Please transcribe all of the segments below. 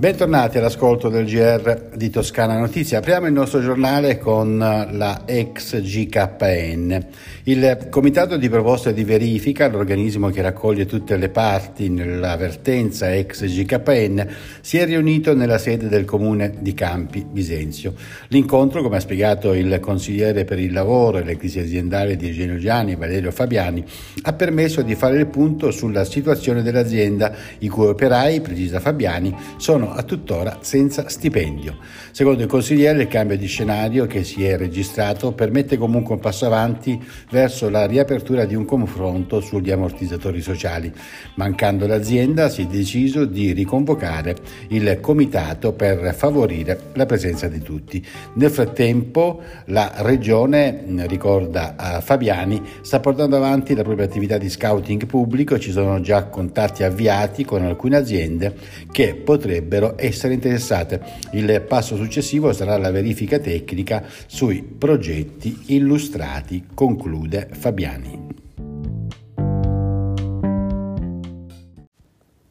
Bentornati all'ascolto del GR di Toscana Notizia. Apriamo il nostro giornale con la ex GKN. Il Comitato di proposta di verifica, l'organismo che raccoglie tutte le parti nella vertenza ex GKN, si è riunito nella sede del comune di Campi Bisenzio. L'incontro, come ha spiegato il consigliere per il lavoro e le crisi aziendali di Eugenio Gianni, Valerio Fabiani, ha permesso di fare il punto sulla situazione dell'azienda, i cui operai, precisa Fabiani, sono a tuttora senza stipendio. Secondo il consigliere il cambio di scenario che si è registrato permette comunque un passo avanti verso la riapertura di un confronto sugli ammortizzatori sociali. Mancando l'azienda si è deciso di riconvocare il comitato per favorire la presenza di tutti. Nel frattempo la regione, ricorda Fabiani, sta portando avanti la propria attività di scouting pubblico, ci sono già contatti avviati con alcune aziende che potrebbero potrebbero essere interessate. Il passo successivo sarà la verifica tecnica sui progetti illustrati, conclude Fabiani.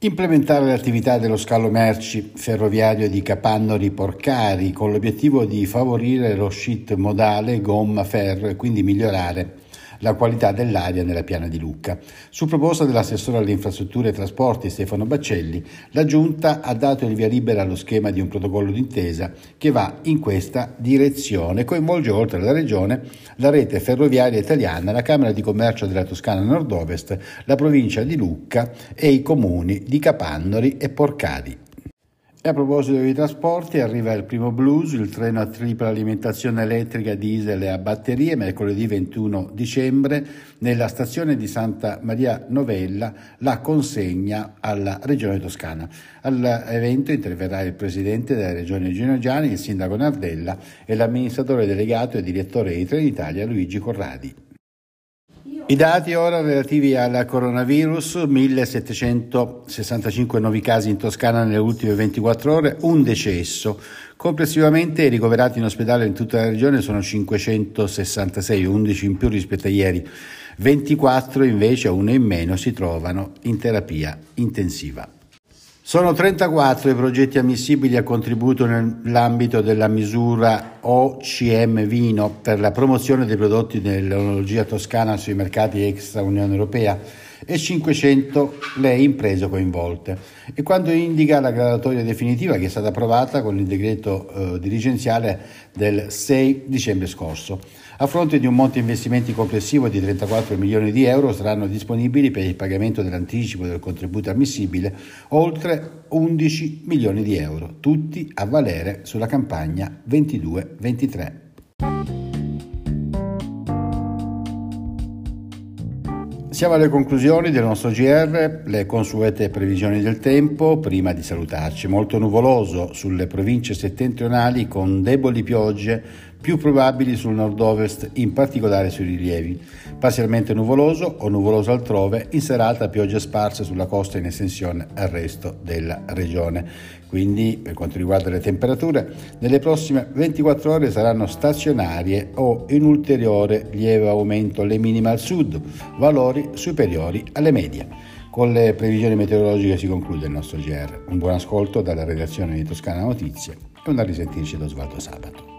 Implementare le attività dello scalo merci ferroviario di Capannori Porcari con l'obiettivo di favorire lo shit modale gomma-ferro e quindi migliorare la qualità dell'aria nella piana di Lucca. Su proposta dell'assessore alle infrastrutture e trasporti Stefano Baccelli, la Giunta ha dato il via libera allo schema di un protocollo d'intesa che va in questa direzione, coinvolge oltre alla Regione la rete ferroviaria italiana, la Camera di Commercio della Toscana Nord-Ovest, la provincia di Lucca e i comuni di Capannori e Porcari. E a proposito dei trasporti, arriva il primo blues, il treno a tripla alimentazione elettrica, diesel e a batterie, mercoledì 21 dicembre, nella stazione di Santa Maria Novella, la consegna alla Regione Toscana. All'evento interverrà il Presidente della Regione Eugenio Gianni, il Sindaco Nardella e l'amministratore delegato e direttore di Trenitalia Luigi Corradi. I dati ora relativi al coronavirus, 1765 nuovi casi in Toscana nelle ultime 24 ore, un decesso. Complessivamente i ricoverati in ospedale in tutta la regione sono 566, 11 in più rispetto a ieri. 24 invece, uno in meno, si trovano in terapia intensiva. Sono 34 i progetti ammissibili a contributo nell'ambito della misura OCM Vino per la promozione dei prodotti dell'enologia toscana sui mercati extra Unione Europea e 500 le imprese coinvolte. E quando indica la graduatoria definitiva che è stata approvata con il decreto eh, dirigenziale del 6 dicembre scorso. A fronte di un monte investimenti complessivo di 34 milioni di euro saranno disponibili per il pagamento dell'anticipo del contributo ammissibile oltre 11 milioni di euro, tutti a valere sulla campagna 22-23. Siamo alle conclusioni del nostro GR, le consuete previsioni del tempo, prima di salutarci. Molto nuvoloso sulle province settentrionali con deboli piogge più probabili sul nord-ovest, in particolare sui rilievi. Parzialmente nuvoloso o nuvoloso altrove, in serata piogge sparse sulla costa in estensione al resto della regione. Quindi, per quanto riguarda le temperature, nelle prossime 24 ore saranno stazionarie o in ulteriore lieve aumento le minime al sud, valori superiori alle medie. Con le previsioni meteorologiche si conclude il nostro GR. Un buon ascolto dalla redazione di Toscana Notizie e un a risentirci da Osvaldo Sabato.